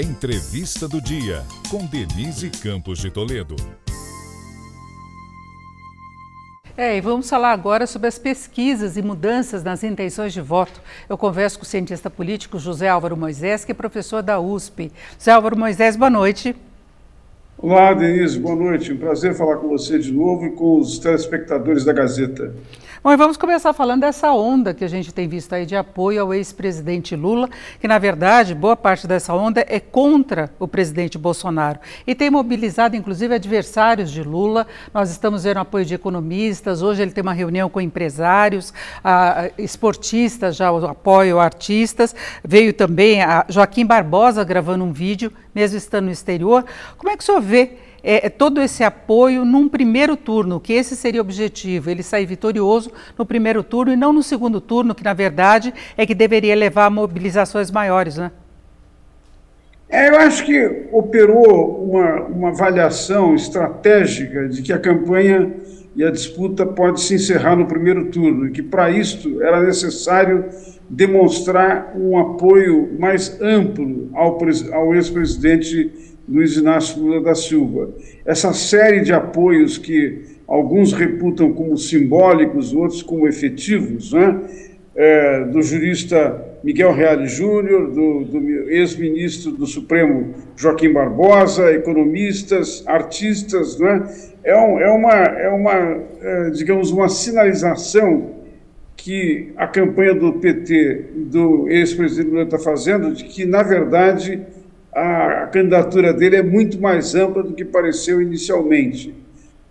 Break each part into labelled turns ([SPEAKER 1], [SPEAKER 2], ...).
[SPEAKER 1] Entrevista do Dia, com Denise Campos de Toledo.
[SPEAKER 2] É, e vamos falar agora sobre as pesquisas e mudanças nas intenções de voto. Eu converso com o cientista político José Álvaro Moisés, que é professor da USP. José Álvaro Moisés, boa noite.
[SPEAKER 3] Olá, Denise, boa noite. Um prazer falar com você de novo e com os telespectadores da Gazeta.
[SPEAKER 2] Bom, e vamos começar falando dessa onda que a gente tem visto aí de apoio ao ex-presidente Lula, que na verdade boa parte dessa onda é contra o presidente Bolsonaro e tem mobilizado inclusive adversários de Lula. Nós estamos vendo apoio de economistas, hoje ele tem uma reunião com empresários, a, esportistas, já o apoio artistas. Veio também a Joaquim Barbosa gravando um vídeo, mesmo estando no exterior. Como é que o senhor vê é, é, todo esse apoio num primeiro turno, que esse seria o objetivo, ele sair vitorioso no primeiro turno e não no segundo turno, que na verdade é que deveria levar a mobilizações maiores, né?
[SPEAKER 3] É, eu acho que operou uma, uma avaliação estratégica de que a campanha e a disputa pode se encerrar no primeiro turno, e que para isto era necessário demonstrar um apoio mais amplo ao, ao ex-presidente Luiz Inácio Lula da Silva. Essa série de apoios que alguns reputam como simbólicos, outros como efetivos, né? É, do jurista Miguel Reale Júnior, do, do ex-ministro do Supremo Joaquim Barbosa, economistas, artistas, né? é, um, é uma, é uma é, digamos, uma sinalização que a campanha do PT, do ex-presidente Lula está fazendo, de que, na verdade, a candidatura dele é muito mais ampla do que pareceu inicialmente.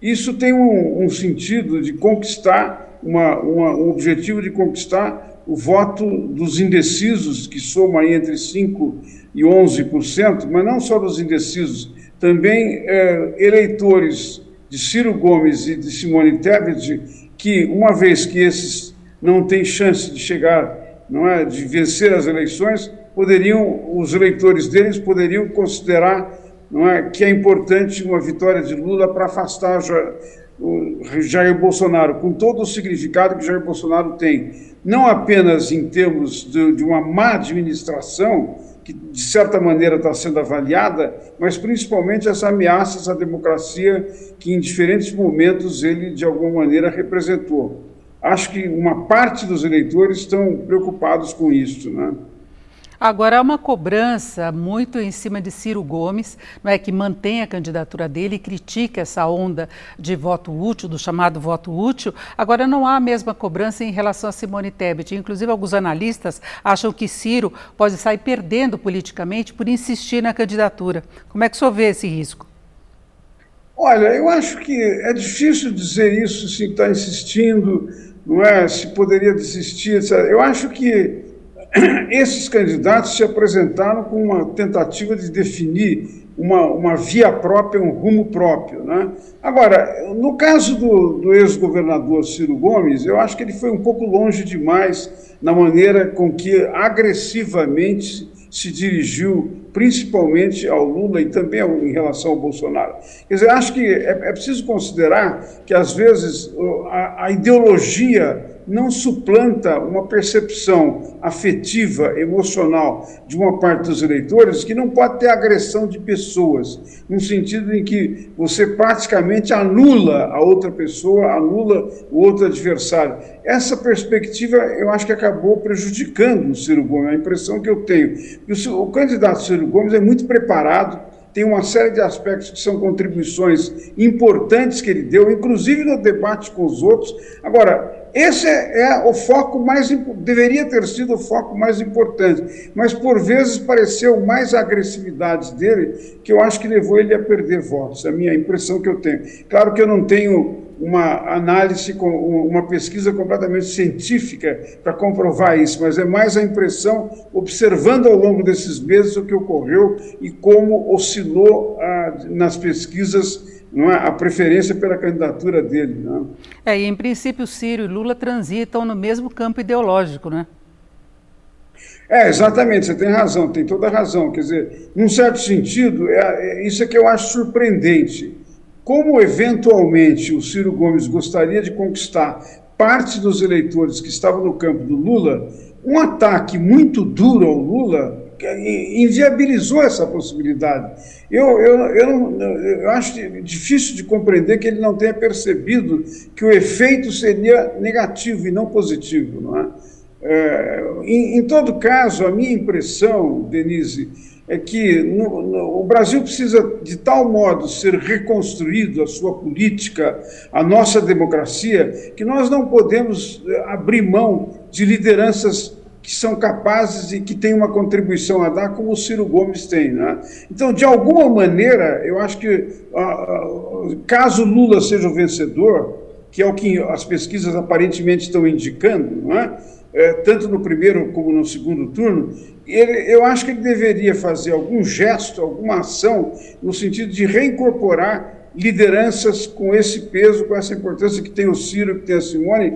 [SPEAKER 3] Isso tem um, um sentido de conquistar, uma, uma, um objetivo de conquistar o voto dos indecisos, que soma aí entre 5% e 11%, mas não só dos indecisos, também é, eleitores de Ciro Gomes e de Simone Tebet, que, uma vez que esses não têm chance de chegar, não é, de vencer as eleições, poderiam, os eleitores deles poderiam considerar não é, que é importante uma vitória de Lula para afastar o Jair Bolsonaro, com todo o significado que Jair Bolsonaro tem, não apenas em termos de, de uma má administração, que de certa maneira está sendo avaliada, mas principalmente as ameaças à democracia que em diferentes momentos ele de alguma maneira representou. Acho que uma parte dos eleitores estão preocupados com isso, né?
[SPEAKER 2] Agora, há uma cobrança muito em cima de Ciro Gomes, não é, que mantém a candidatura dele e critica essa onda de voto útil, do chamado voto útil. Agora, não há a mesma cobrança em relação a Simone Tebet. Inclusive, alguns analistas acham que Ciro pode sair perdendo politicamente por insistir na candidatura. Como é que o senhor vê esse risco?
[SPEAKER 3] Olha, eu acho que é difícil dizer isso, se está insistindo, não é? Se poderia desistir. Eu acho que esses candidatos se apresentaram com uma tentativa de definir uma, uma via própria, um rumo próprio. Né? Agora, no caso do, do ex-governador Ciro Gomes, eu acho que ele foi um pouco longe demais na maneira com que agressivamente se dirigiu principalmente ao Lula e também em relação ao Bolsonaro. Quer dizer, acho que é, é preciso considerar que, às vezes, a, a ideologia não suplanta uma percepção afetiva, emocional de uma parte dos eleitores que não pode ter agressão de pessoas, no sentido em que você praticamente anula a outra pessoa, anula o outro adversário. Essa perspectiva eu acho que acabou prejudicando o Ciro Gomes, a impressão que eu tenho. O, o candidato Ciro Gomes é muito preparado, tem uma série de aspectos que são contribuições importantes que ele deu, inclusive no debate com os outros. Agora, esse é, é, o foco mais deveria ter sido o foco mais importante, mas por vezes pareceu mais a agressividade dele que eu acho que levou ele a perder votos. É a minha impressão que eu tenho. Claro que eu não tenho uma análise, uma pesquisa completamente científica para comprovar isso, mas é mais a impressão, observando ao longo desses meses o que ocorreu e como oscilou ah, nas pesquisas não é, a preferência pela candidatura dele. Não
[SPEAKER 2] é? é, e em princípio Ciro e Lula transitam no mesmo campo ideológico, né?
[SPEAKER 3] É, exatamente, você tem razão, tem toda a razão. Quer dizer, num certo sentido, é, é, isso é que eu acho surpreendente. Como eventualmente o Ciro Gomes gostaria de conquistar parte dos eleitores que estavam no campo do Lula, um ataque muito duro ao Lula inviabilizou essa possibilidade. Eu, eu, eu, eu acho difícil de compreender que ele não tenha percebido que o efeito seria negativo e não positivo. Não é? É, em, em, todo caso, a minha impressão, Denise, é que no, no, o Brasil precisa de tal modo ser reconstruído a sua política, a nossa democracia, que nós não podemos eh, abrir mão de lideranças que são capazes e que têm uma contribuição a dar, como o Ciro Gomes tem. Né? Então, de alguma maneira, eu acho que, caso Lula seja o vencedor, que é o que as pesquisas aparentemente estão indicando, não é? É, tanto no primeiro como no segundo turno, ele, eu acho que ele deveria fazer algum gesto, alguma ação, no sentido de reincorporar lideranças com esse peso, com essa importância que tem o Ciro, que tem a Simone,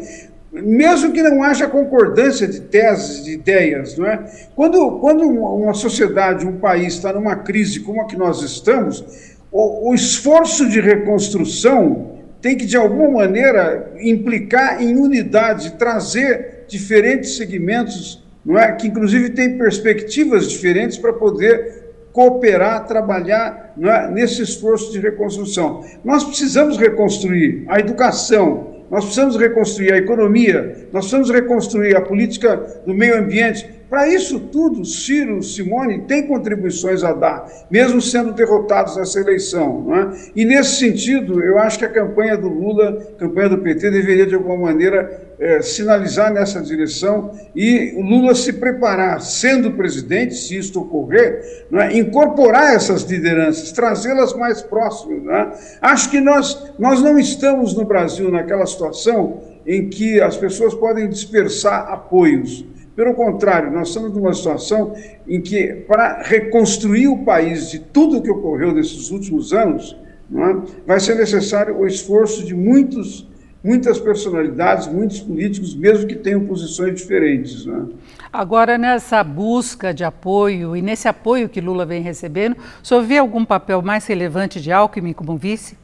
[SPEAKER 3] mesmo que não haja concordância de teses, de ideias, não é? Quando, quando uma sociedade, um país está numa crise como a que nós estamos, o, o esforço de reconstrução tem que, de alguma maneira, implicar em unidade, trazer diferentes segmentos, não é? que inclusive têm perspectivas diferentes para poder cooperar, trabalhar é? nesse esforço de reconstrução. Nós precisamos reconstruir a educação, nós precisamos reconstruir a economia, nós precisamos reconstruir a política do meio ambiente. Para isso tudo, Ciro, Simone têm contribuições a dar, mesmo sendo derrotados nessa eleição. É? E nesse sentido, eu acho que a campanha do Lula, a campanha do PT, deveria de alguma maneira é, sinalizar nessa direção e o Lula se preparar, sendo presidente, se isto ocorrer, é? incorporar essas lideranças, trazê-las mais próximas. É? Acho que nós, nós não estamos no Brasil naquela situação em que as pessoas podem dispersar apoios. Pelo contrário, nós estamos numa situação em que, para reconstruir o país de tudo o que ocorreu nesses últimos anos, é? vai ser necessário o esforço de muitos muitas personalidades, muitos políticos, mesmo que tenham posições diferentes. Né?
[SPEAKER 2] Agora, nessa busca de apoio e nesse apoio que Lula vem recebendo, o senhor vê algum papel mais relevante de Alckmin como vice?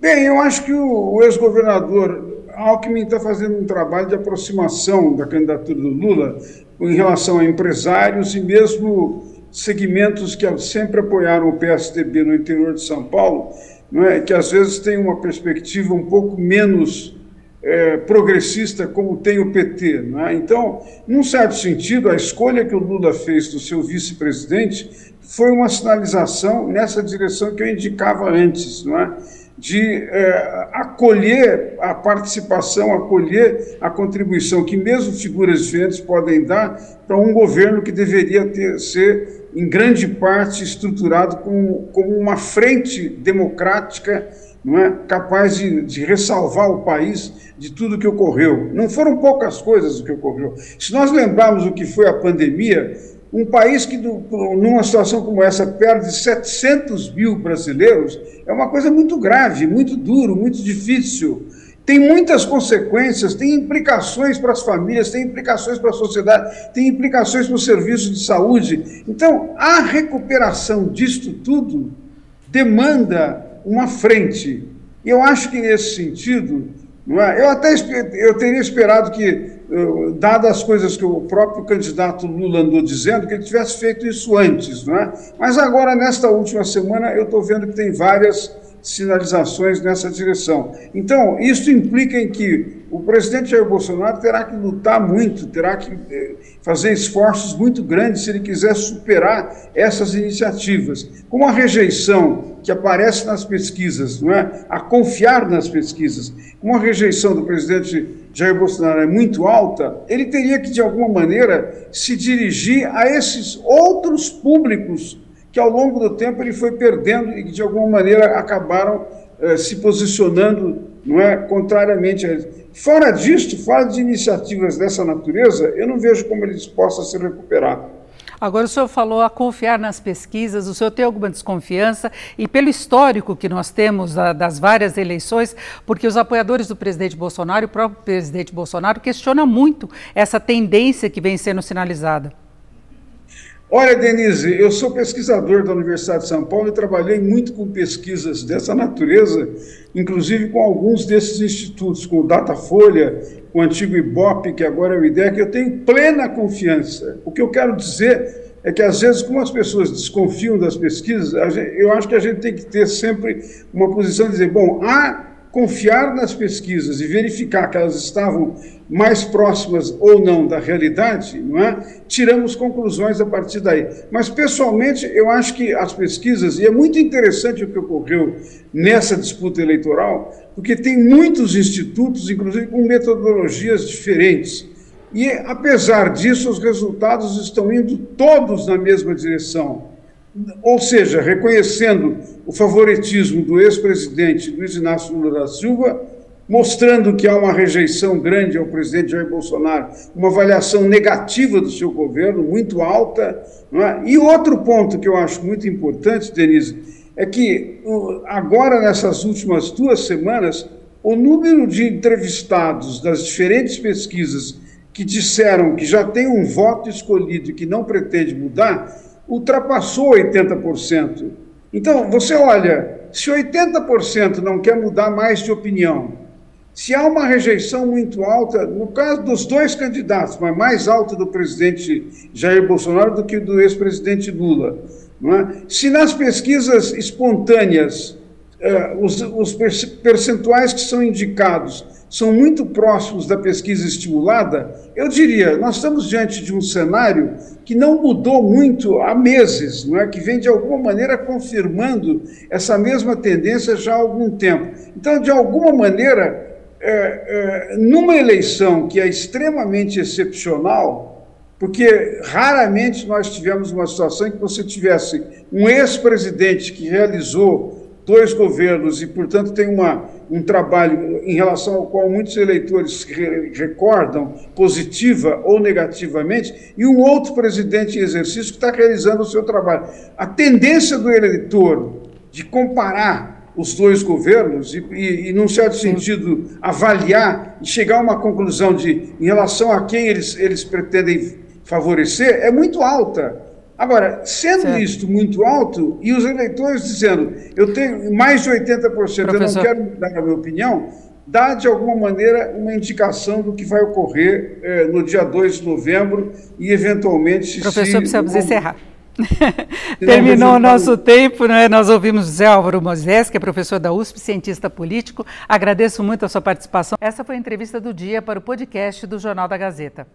[SPEAKER 3] Bem, eu acho que o, o ex-governador Alckmin está fazendo um trabalho de aproximação da candidatura do Lula em relação a empresários e mesmo segmentos que sempre apoiaram o PSDB no interior de São Paulo é? que às vezes tem uma perspectiva um pouco menos é, progressista, como tem o PT. Não é? Então, num certo sentido, a escolha que o Lula fez do seu vice-presidente foi uma sinalização nessa direção que eu indicava antes, não é? De é, acolher a participação, acolher a contribuição que mesmo figuras diferentes podem dar para um governo que deveria ter, ser em grande parte estruturado como, como uma frente democrática não é, capaz de, de ressalvar o país de tudo que ocorreu. Não foram poucas coisas o que ocorreu. Se nós lembrarmos o que foi a pandemia, um país que, numa situação como essa, perde 700 mil brasileiros, é uma coisa muito grave, muito duro, muito difícil tem muitas consequências, tem implicações para as famílias, tem implicações para a sociedade, tem implicações para o serviço de saúde. Então, a recuperação disto tudo demanda uma frente. Eu acho que nesse sentido, não é? eu até eu teria esperado que, dadas as coisas que o próprio candidato Lula andou dizendo, que ele tivesse feito isso antes. Não é? Mas agora, nesta última semana, eu estou vendo que tem várias sinalizações nessa direção. Então, isso implica em que o presidente Jair Bolsonaro terá que lutar muito, terá que eh, fazer esforços muito grandes se ele quiser superar essas iniciativas. Com a rejeição que aparece nas pesquisas, não é? a confiar nas pesquisas, com a rejeição do presidente Jair Bolsonaro é muito alta, ele teria que, de alguma maneira, se dirigir a esses outros públicos que ao longo do tempo ele foi perdendo e que de alguma maneira acabaram eh, se posicionando não é contrariamente a eles. Fora disto, fora de iniciativas dessa natureza, eu não vejo como eles possam se recuperar.
[SPEAKER 2] Agora, o senhor falou a confiar nas pesquisas, o senhor tem alguma desconfiança? E pelo histórico que nós temos a, das várias eleições, porque os apoiadores do presidente Bolsonaro o próprio presidente Bolsonaro questionam muito essa tendência que vem sendo sinalizada.
[SPEAKER 3] Olha, Denise, eu sou pesquisador da Universidade de São Paulo e trabalhei muito com pesquisas dessa natureza, inclusive com alguns desses institutos, com o Datafolha, com o antigo IBOP, que agora é o IDEC. Eu tenho plena confiança. O que eu quero dizer é que, às vezes, como as pessoas desconfiam das pesquisas, eu acho que a gente tem que ter sempre uma posição de dizer: bom, há confiar nas pesquisas e verificar que elas estavam mais próximas ou não da realidade, não é? tiramos conclusões a partir daí. Mas, pessoalmente, eu acho que as pesquisas, e é muito interessante o que ocorreu nessa disputa eleitoral, porque tem muitos institutos, inclusive com metodologias diferentes. E, apesar disso, os resultados estão indo todos na mesma direção ou seja, reconhecendo o favoritismo do ex-presidente Luiz Inácio Lula da Silva, mostrando que há uma rejeição grande ao presidente Jair Bolsonaro, uma avaliação negativa do seu governo, muito alta. É? E outro ponto que eu acho muito importante, Denise, é que agora, nessas últimas duas semanas, o número de entrevistados das diferentes pesquisas que disseram que já tem um voto escolhido e que não pretende mudar ultrapassou 80%. Então, você olha, se 80% não quer mudar mais de opinião, se há uma rejeição muito alta, no caso dos dois candidatos, mas mais alta do presidente Jair Bolsonaro do que do ex-presidente Lula, é? se nas pesquisas espontâneas eh, os, os percentuais que são indicados são muito próximos da pesquisa estimulada, eu diria, nós estamos diante de um cenário que não mudou muito há meses, não é? que vem de alguma maneira confirmando essa mesma tendência já há algum tempo. Então, de alguma maneira, é, é, numa eleição que é extremamente excepcional, porque raramente nós tivemos uma situação em que você tivesse um ex-presidente que realizou dois governos e, portanto, tem uma, um trabalho em relação ao qual muitos eleitores re recordam positiva ou negativamente, e um outro presidente em exercício que está realizando o seu trabalho. A tendência do eleitor de comparar os dois governos e, e, e num certo sentido, avaliar e chegar a uma conclusão de em relação a quem eles, eles pretendem favorecer é muito alta. Agora, sendo certo. isto muito alto, e os eleitores dizendo, eu tenho mais de 80%, Professor. eu não quero mudar a minha opinião, dá, de alguma maneira, uma indicação do que vai ocorrer eh, no dia 2 de novembro e, eventualmente...
[SPEAKER 2] Professor, se, precisamos encerrar. Terminou o nosso tempo, né? nós ouvimos José Álvaro Moisés, que é professor da USP, cientista político. Agradeço muito a sua participação. Essa foi a entrevista do dia para o podcast do Jornal da Gazeta.